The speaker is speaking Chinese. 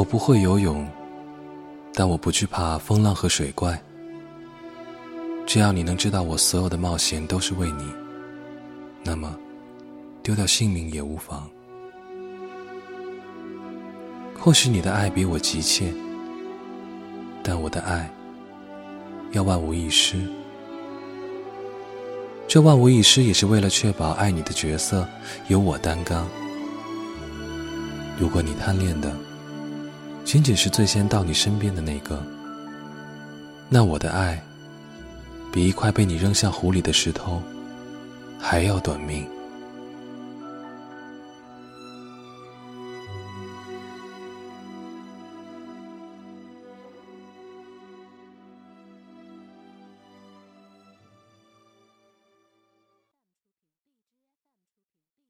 我不会游泳，但我不惧怕风浪和水怪。只要你能知道我所有的冒险都是为你，那么丢掉性命也无妨。或许你的爱比我急切，但我的爱要万无一失。这万无一失也是为了确保爱你的角色由我担纲。如果你贪恋的仅仅是最先到你身边的那个，那我的爱。比一块被你扔向湖里的石头还要短命。